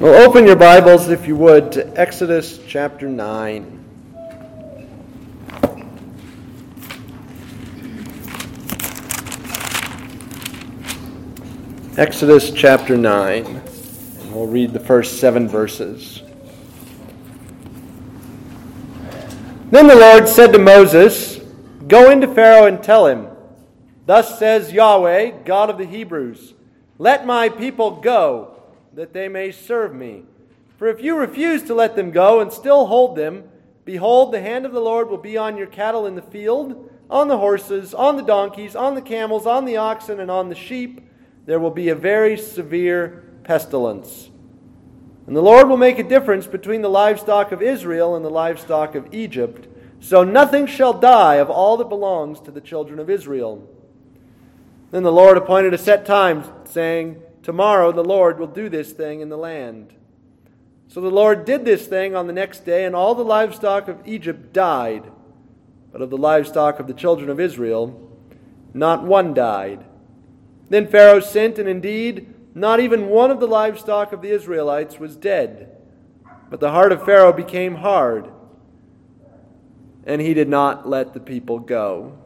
Well, open your Bibles, if you would, to Exodus chapter 9. Exodus chapter 9. And we'll read the first seven verses. Then the Lord said to Moses, Go into Pharaoh and tell him, Thus says Yahweh, God of the Hebrews, Let my people go that they may serve me. For if you refuse to let them go and still hold them, behold, the hand of the Lord will be on your cattle in the field, on the horses, on the donkeys, on the camels, on the oxen, and on the sheep. There will be a very severe pestilence. And the Lord will make a difference between the livestock of Israel and the livestock of Egypt, so nothing shall die of all that belongs to the children of Israel. Then the Lord appointed a set time, saying, Tomorrow the Lord will do this thing in the land. So the Lord did this thing on the next day, and all the livestock of Egypt died. But of the livestock of the children of Israel, not one died. Then Pharaoh sent, and indeed, not even one of the livestock of the Israelites was dead. But the heart of Pharaoh became hard, and he did not let the people go.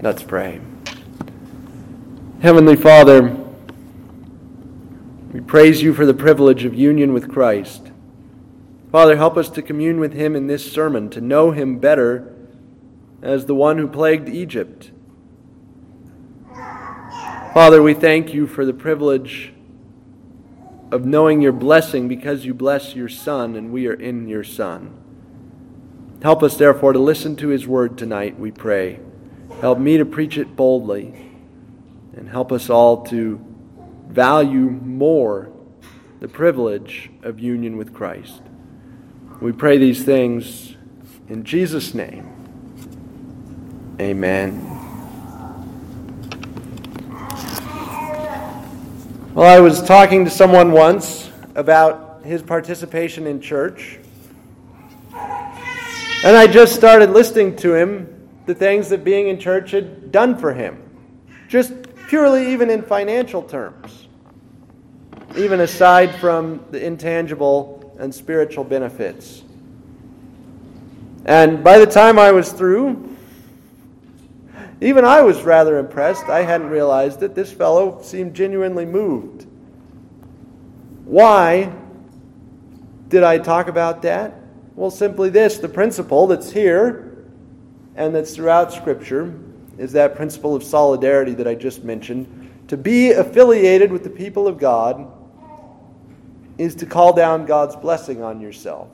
Let's pray. Heavenly Father, we praise you for the privilege of union with Christ. Father, help us to commune with him in this sermon, to know him better as the one who plagued Egypt. Father, we thank you for the privilege of knowing your blessing because you bless your Son and we are in your Son. Help us, therefore, to listen to his word tonight, we pray. Help me to preach it boldly and help us all to value more the privilege of union with Christ. We pray these things in Jesus' name. Amen. Well, I was talking to someone once about his participation in church. And I just started listening to him the things that being in church had done for him. Just purely even in financial terms, even aside from the intangible and spiritual benefits. And by the time I was through, even I was rather impressed. I hadn't realized that this fellow seemed genuinely moved. Why did I talk about that? Well, simply this the principle that's here and that's throughout Scripture is that principle of solidarity that I just mentioned. To be affiliated with the people of God is to call down God's blessing on yourself.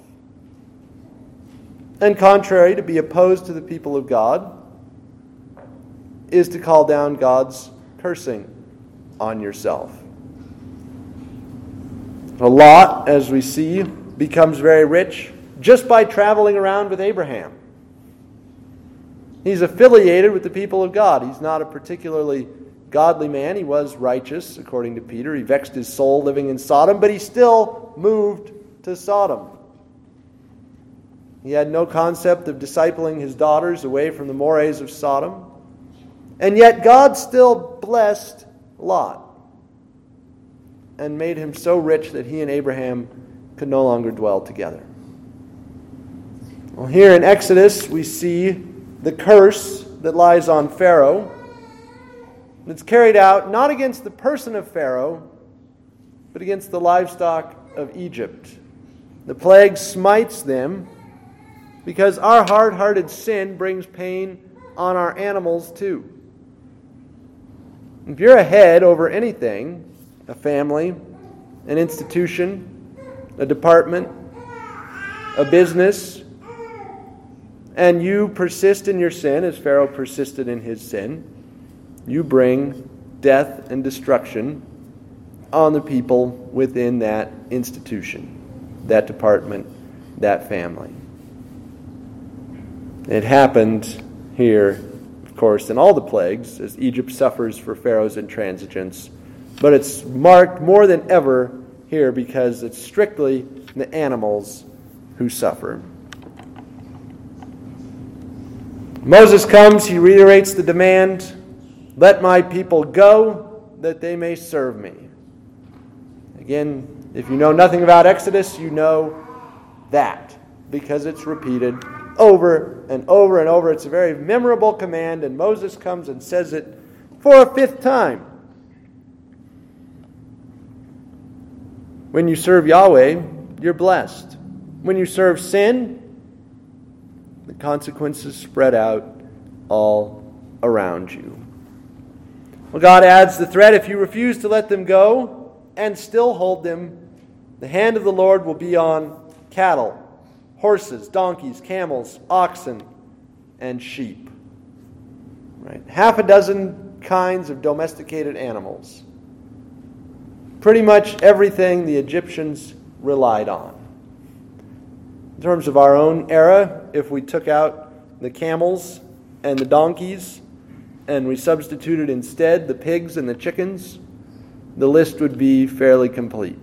And contrary, to be opposed to the people of God is to call down God's cursing on yourself. A Lot, as we see, becomes very rich just by traveling around with Abraham. He's affiliated with the people of God. He's not a particularly godly man. He was righteous, according to Peter. He vexed his soul living in Sodom, but he still moved to Sodom. He had no concept of discipling his daughters away from the mores of Sodom. And yet God still blessed Lot and made him so rich that he and Abraham could no longer dwell together. Well, here in Exodus, we see the curse that lies on Pharaoh. It's carried out not against the person of Pharaoh, but against the livestock of Egypt. The plague smites them because our hard hearted sin brings pain on our animals too. If you're ahead over anything, a family, an institution, a department, a business, and you persist in your sin as Pharaoh persisted in his sin, you bring death and destruction on the people within that institution, that department, that family. It happened here, of course, in all the plagues, as Egypt suffers for Pharaoh's intransigence. But it's marked more than ever here because it's strictly the animals who suffer. Moses comes, he reiterates the demand let my people go that they may serve me. Again, if you know nothing about Exodus, you know that because it's repeated over and over and over. It's a very memorable command, and Moses comes and says it for a fifth time. When you serve Yahweh, you're blessed. When you serve sin, the consequences spread out all around you. Well, God adds the threat if you refuse to let them go and still hold them, the hand of the Lord will be on cattle, horses, donkeys, camels, oxen, and sheep. Right? Half a dozen kinds of domesticated animals. Pretty much everything the Egyptians relied on. In terms of our own era, if we took out the camels and the donkeys and we substituted instead the pigs and the chickens, the list would be fairly complete.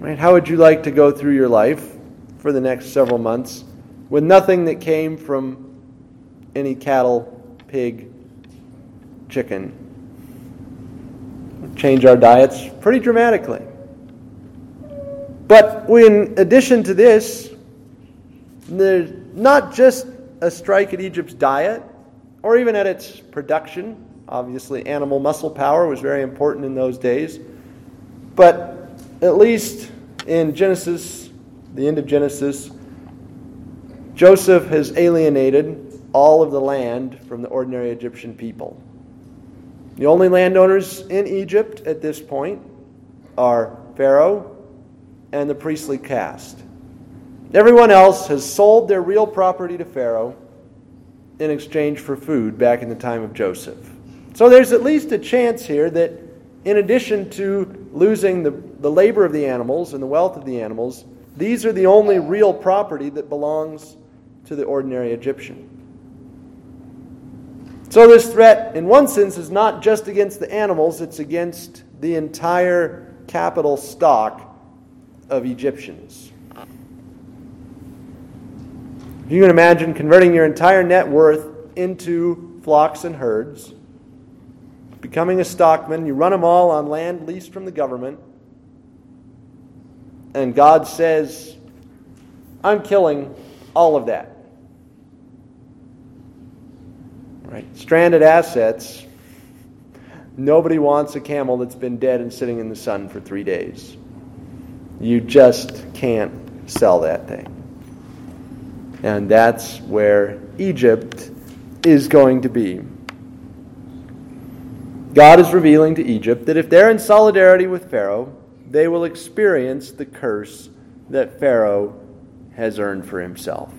Right? How would you like to go through your life for the next several months with nothing that came from any cattle, pig, chicken? Change our diets pretty dramatically. But in addition to this, there's not just a strike at Egypt's diet or even at its production. Obviously, animal muscle power was very important in those days. But at least in Genesis, the end of Genesis, Joseph has alienated all of the land from the ordinary Egyptian people. The only landowners in Egypt at this point are Pharaoh and the priestly caste. Everyone else has sold their real property to Pharaoh in exchange for food back in the time of Joseph. So there's at least a chance here that, in addition to losing the, the labor of the animals and the wealth of the animals, these are the only real property that belongs to the ordinary Egyptian. So, this threat, in one sense, is not just against the animals, it's against the entire capital stock of Egyptians. You can imagine converting your entire net worth into flocks and herds, becoming a stockman. You run them all on land leased from the government. And God says, I'm killing all of that. Right? Stranded assets. Nobody wants a camel that's been dead and sitting in the sun for three days. You just can't sell that thing. And that's where Egypt is going to be. God is revealing to Egypt that if they're in solidarity with Pharaoh, they will experience the curse that Pharaoh has earned for himself.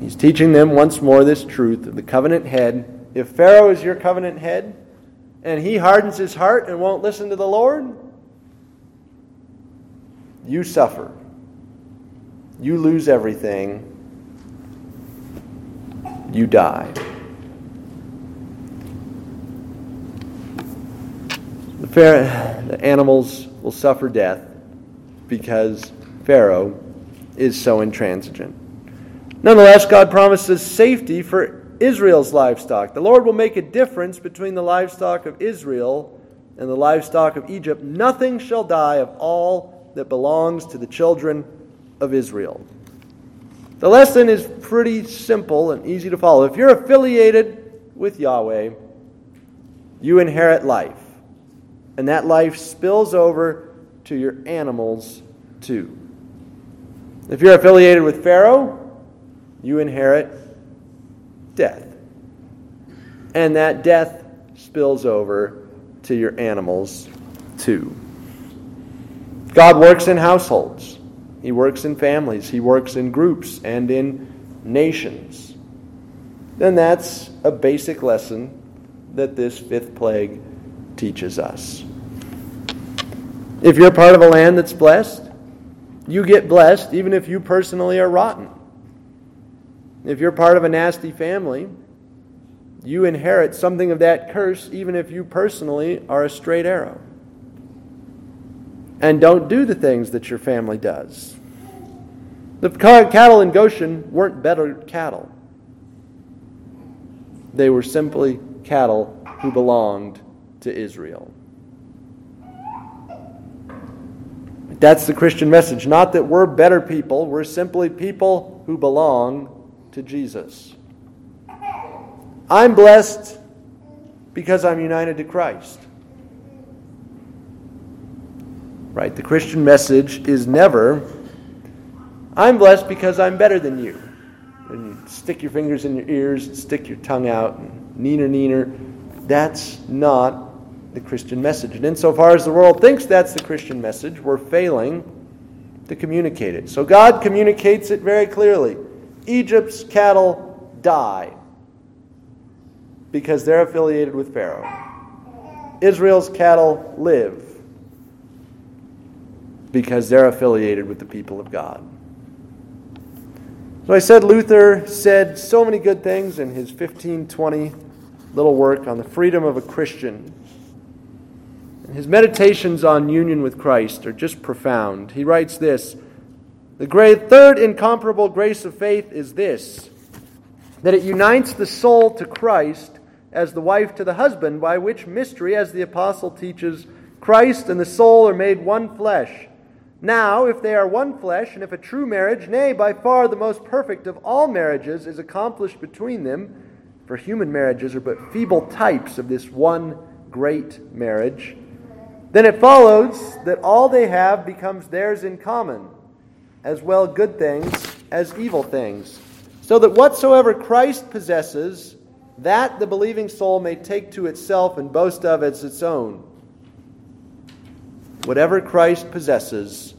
He's teaching them once more this truth of the covenant head. If Pharaoh is your covenant head and he hardens his heart and won't listen to the Lord, you suffer you lose everything, you die. The, Pharaoh, the animals will suffer death because Pharaoh is so intransigent. Nonetheless, God promises safety for Israel's livestock. The Lord will make a difference between the livestock of Israel and the livestock of Egypt. Nothing shall die of all that belongs to the children of Israel. The lesson is pretty simple and easy to follow. If you're affiliated with Yahweh, you inherit life. And that life spills over to your animals too. If you're affiliated with Pharaoh, you inherit death. And that death spills over to your animals too. God works in households. He works in families, he works in groups and in nations. Then that's a basic lesson that this fifth plague teaches us. If you're part of a land that's blessed, you get blessed even if you personally are rotten. If you're part of a nasty family, you inherit something of that curse even if you personally are a straight arrow and don't do the things that your family does. The cattle in Goshen weren't better cattle, they were simply cattle who belonged to Israel. That's the Christian message. Not that we're better people, we're simply people who belong to Jesus. I'm blessed because I'm united to Christ. Right? The Christian message is never, I'm blessed because I'm better than you. And you stick your fingers in your ears, and stick your tongue out, and neener, neener. That's not the Christian message. And insofar as the world thinks that's the Christian message, we're failing to communicate it. So God communicates it very clearly. Egypt's cattle die because they're affiliated with Pharaoh. Israel's cattle live because they're affiliated with the people of God. So I said Luther said so many good things in his 1520 little work on the freedom of a Christian. His meditations on union with Christ are just profound. He writes this The great, third incomparable grace of faith is this that it unites the soul to Christ as the wife to the husband, by which mystery, as the apostle teaches, Christ and the soul are made one flesh now, if they are one flesh, and if a true marriage, nay, by far the most perfect of all marriages, is accomplished between them, for human marriages are but feeble types of this one great marriage, then it follows that all they have becomes theirs in common, as well good things as evil things. So that whatsoever Christ possesses, that the believing soul may take to itself and boast of as its own. Whatever Christ possesses,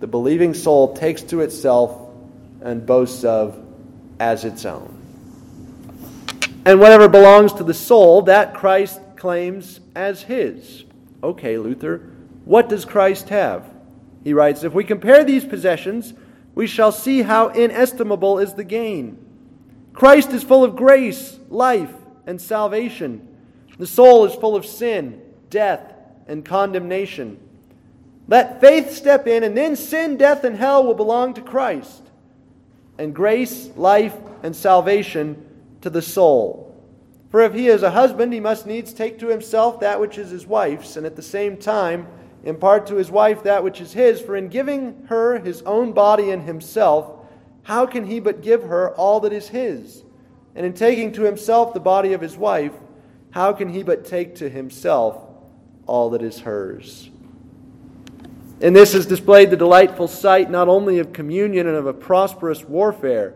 the believing soul takes to itself and boasts of as its own. And whatever belongs to the soul, that Christ claims as his. Okay, Luther, what does Christ have? He writes If we compare these possessions, we shall see how inestimable is the gain. Christ is full of grace, life, and salvation. The soul is full of sin, death, and condemnation. Let faith step in, and then sin, death, and hell will belong to Christ, and grace, life, and salvation to the soul. For if he is a husband, he must needs take to himself that which is his wife's, and at the same time impart to his wife that which is his. For in giving her his own body and himself, how can he but give her all that is his? And in taking to himself the body of his wife, how can he but take to himself all that is hers? In this is displayed the delightful sight not only of communion and of a prosperous warfare,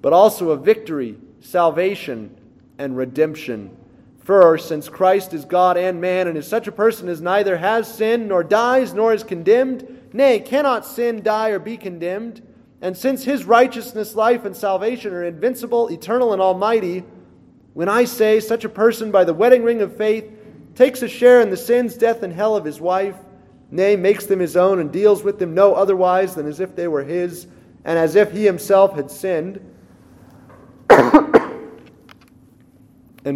but also of victory, salvation, and redemption. For since Christ is God and man, and is such a person as neither has sinned, nor dies, nor is condemned, nay, cannot sin, die, or be condemned, and since his righteousness, life, and salvation are invincible, eternal, and almighty, when I say such a person by the wedding ring of faith takes a share in the sins, death, and hell of his wife, nay, makes them his own, and deals with them no otherwise than as if they were his, and as if he himself had sinned. and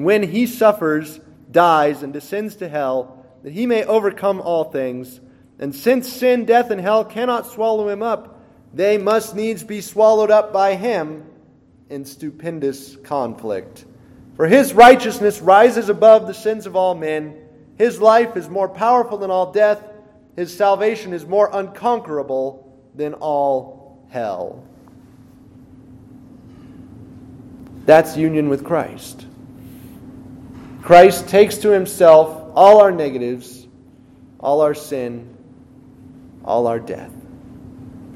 when he suffers, dies, and descends to hell, that he may overcome all things. And since sin, death, and hell cannot swallow him up, they must needs be swallowed up by him in stupendous conflict. For his righteousness rises above the sins of all men. His life is more powerful than all death his salvation is more unconquerable than all hell. That's union with Christ. Christ takes to himself all our negatives, all our sin, all our death.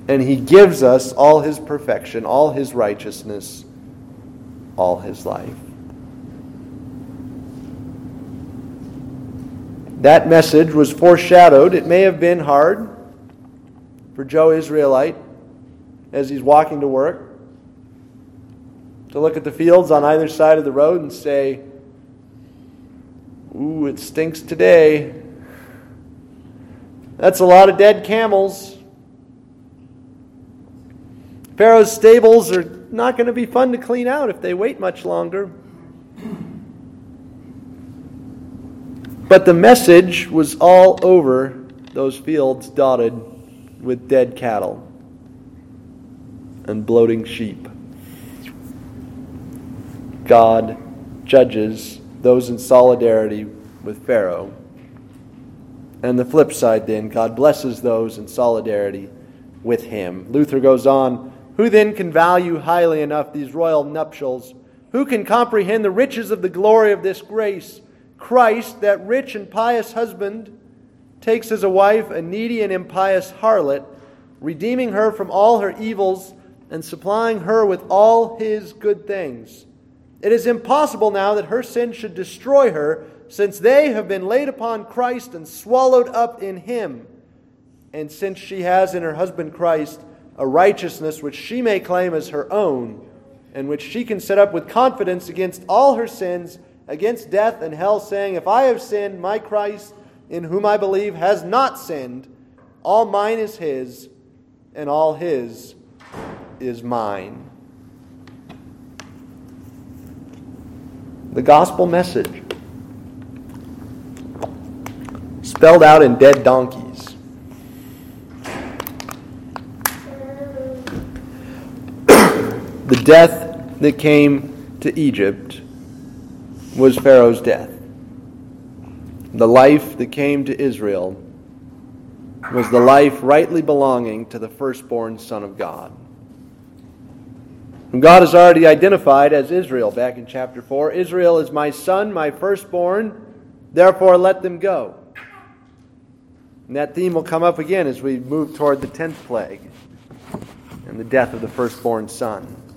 And he gives us all his perfection, all his righteousness, all his life. That message was foreshadowed. It may have been hard for Joe Israelite as he's walking to work to look at the fields on either side of the road and say, Ooh, it stinks today. That's a lot of dead camels. Pharaoh's stables are not going to be fun to clean out if they wait much longer. But the message was all over those fields dotted with dead cattle and bloating sheep. God judges those in solidarity with Pharaoh And the flip side, then, God blesses those in solidarity with him. Luther goes on Who then can value highly enough these royal nuptials? Who can comprehend the riches of the glory of this grace? Christ, that rich and pious husband, takes as a wife a needy and impious harlot, redeeming her from all her evils and supplying her with all his good things. It is impossible now that her sin should destroy her, since they have been laid upon Christ and swallowed up in him. And since she has in her husband Christ a righteousness which she may claim as her own, and which she can set up with confidence against all her sins, against death and hell, saying, If I have sinned, my Christ, in whom I believe, has not sinned. All mine is his, and all his is mine. The gospel message, spelled out in dead donkeys. the death that came to Egypt was Pharaoh's death. The life that came to Israel was the life rightly belonging to the firstborn Son of God. God has already identified as Israel back in chapter 4. Israel is my son, my firstborn, therefore let them go. And that theme will come up again as we move toward the tenth plague and the death of the firstborn son.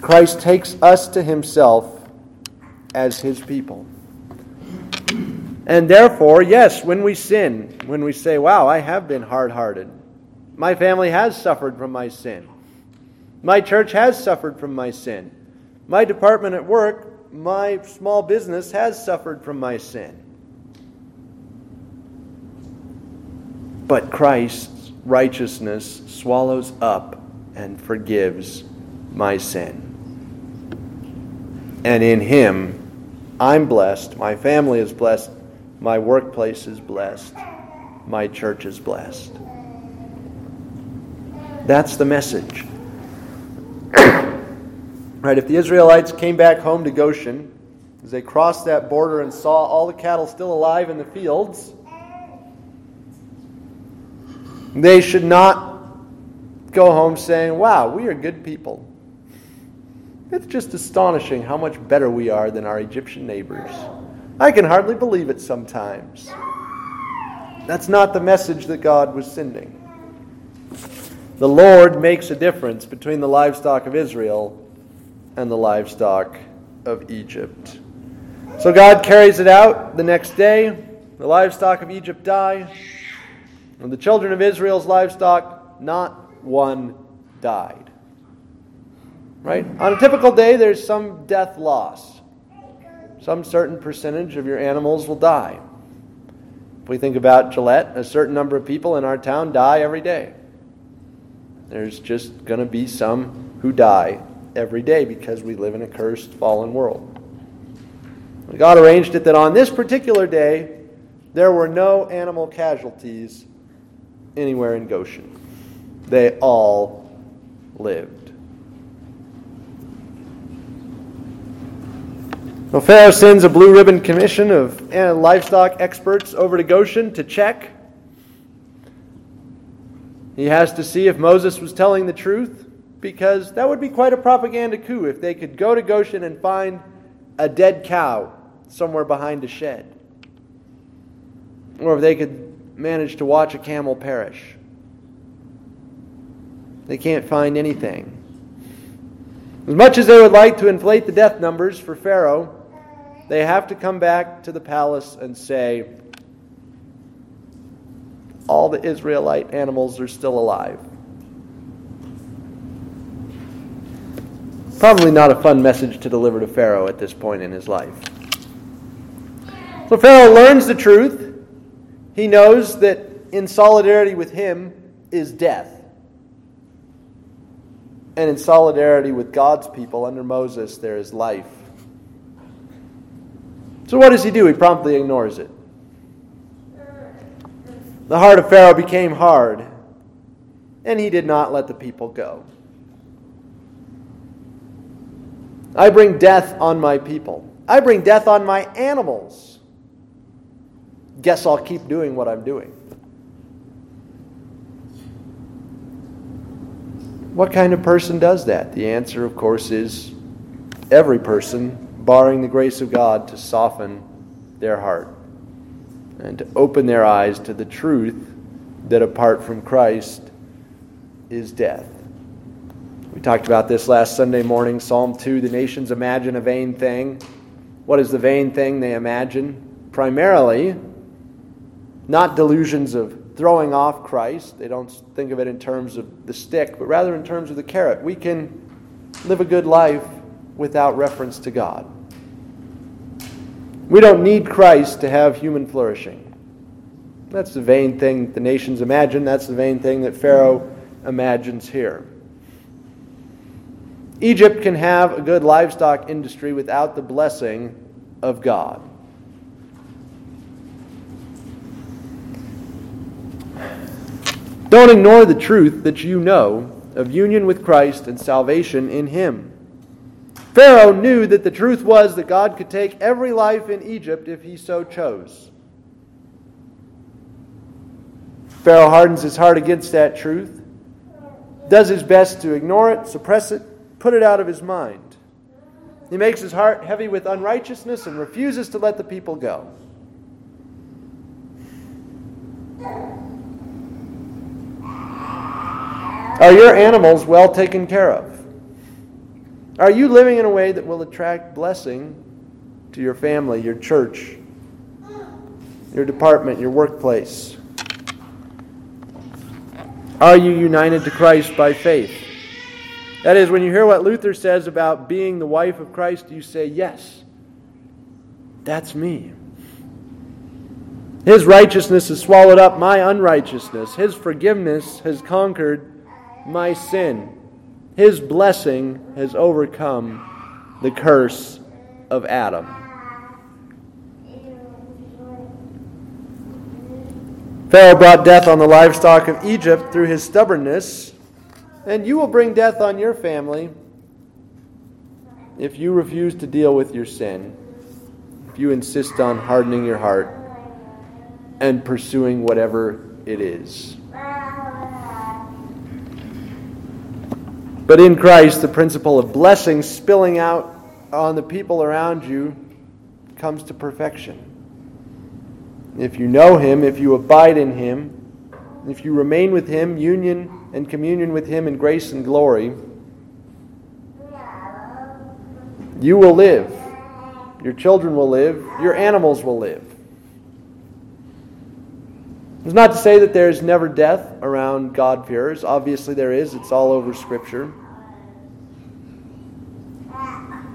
Christ takes us to himself as his people. And therefore, yes, when we sin, when we say, wow, I have been hard hearted, my family has suffered from my sin, my church has suffered from my sin, my department at work, my small business has suffered from my sin. But Christ's righteousness swallows up and forgives my sin. And in Him, I'm blessed, my family is blessed, my workplace is blessed. My church is blessed. That's the message. right, if the Israelites came back home to Goshen, as they crossed that border and saw all the cattle still alive in the fields, they should not go home saying, Wow, we are good people. It's just astonishing how much better we are than our Egyptian neighbors. I can hardly believe it sometimes. That's not the message that God was sending. The Lord makes a difference between the livestock of Israel and the livestock of Egypt. So God carries it out the next day. The livestock of Egypt die. And the children of Israel's livestock, not one died. Right? On a typical day, there's some death loss some certain percentage of your animals will die. If we think about Gillette, a certain number of people in our town die every day. There's just going to be some who die every day because we live in a cursed, fallen world. God arranged it that on this particular day, there were no animal casualties anywhere in Goshen. They all lived. Pharaoh sends a blue ribbon commission of uh, livestock experts over to Goshen to check. He has to see if Moses was telling the truth, because that would be quite a propaganda coup if they could go to Goshen and find a dead cow somewhere behind a shed. Or if they could manage to watch a camel perish. They can't find anything. As much as they would like to inflate the death numbers for Pharaoh, they have to come back to the palace and say, all the Israelite animals are still alive. Probably not a fun message to deliver to Pharaoh at this point in his life. So Pharaoh learns the truth. He knows that in solidarity with him is death. And in solidarity with God's people under Moses, there is life. So what does he do? He promptly ignores it. The heart of Pharaoh became hard, and he did not let the people go. I bring death on my people. I bring death on my animals. guess I'll keep doing what I'm doing. What kind of person does that? The answer, of course, is every person, barring the grace of God to soften their heart and to open their eyes to the truth that apart from Christ is death. We talked about this last Sunday morning, Psalm 2. The nations imagine a vain thing. What is the vain thing they imagine? Primarily, not delusions of throwing off Christ. They don't think of it in terms of the stick, but rather in terms of the carrot. We can live a good life without reference to God. We don't need Christ to have human flourishing. That's the vain thing the nations imagine. That's the vain thing that Pharaoh imagines here. Egypt can have a good livestock industry without the blessing of God. Don't ignore the truth that you know of union with Christ and salvation in Him. Pharaoh knew that the truth was that God could take every life in Egypt if he so chose. Pharaoh hardens his heart against that truth, does his best to ignore it, suppress it, put it out of his mind. He makes his heart heavy with unrighteousness and refuses to let the people go. Are your animals well taken care of? Are you living in a way that will attract blessing to your family, your church, your department, your workplace? Are you united to Christ by faith? That is, when you hear what Luther says about being the wife of Christ, you say, Yes, that's me. His righteousness has swallowed up my unrighteousness. His forgiveness has conquered my sin. His blessing has overcome the curse of Adam. Pharaoh brought death on the livestock of Egypt through his stubbornness, and you will bring death on your family if you refuse to deal with your sin, if you insist on hardening your heart and pursuing whatever it is. But in Christ, the principle of blessing spilling out on the people around you comes to perfection. If you know Him, if you abide in Him, if you remain with Him, union and communion with Him in grace and glory, you will live. Your children will live. Your animals will live. It's not to say that there's never death around God-fearers. Obviously, there is. It's all over Scripture.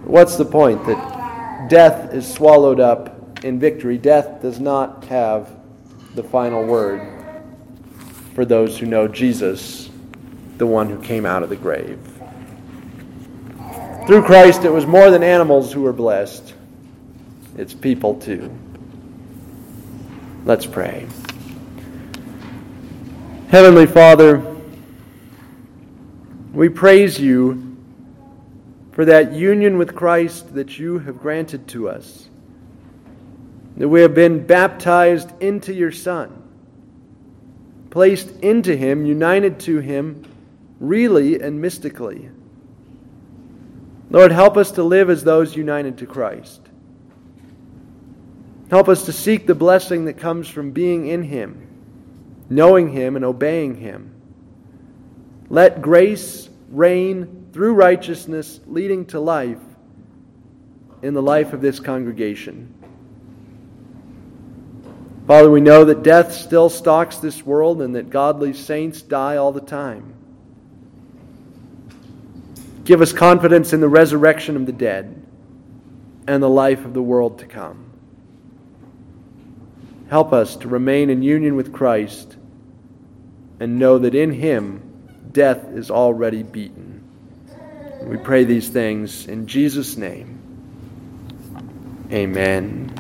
What's the point? That death is swallowed up in victory. Death does not have the final word for those who know Jesus, the one who came out of the grave. Through Christ, it was more than animals who were blessed, it's people too. Let's pray. Heavenly Father, we praise you for that union with Christ that you have granted to us. That we have been baptized into your Son, placed into him, united to him, really and mystically. Lord, help us to live as those united to Christ. Help us to seek the blessing that comes from being in him, knowing him, and obeying him. Let grace reign through righteousness leading to life in the life of this congregation. Father, we know that death still stalks this world and that godly saints die all the time. Give us confidence in the resurrection of the dead and the life of the world to come. Help us to remain in union with Christ and know that in Him death is already beaten. We pray these things in Jesus' name. Amen.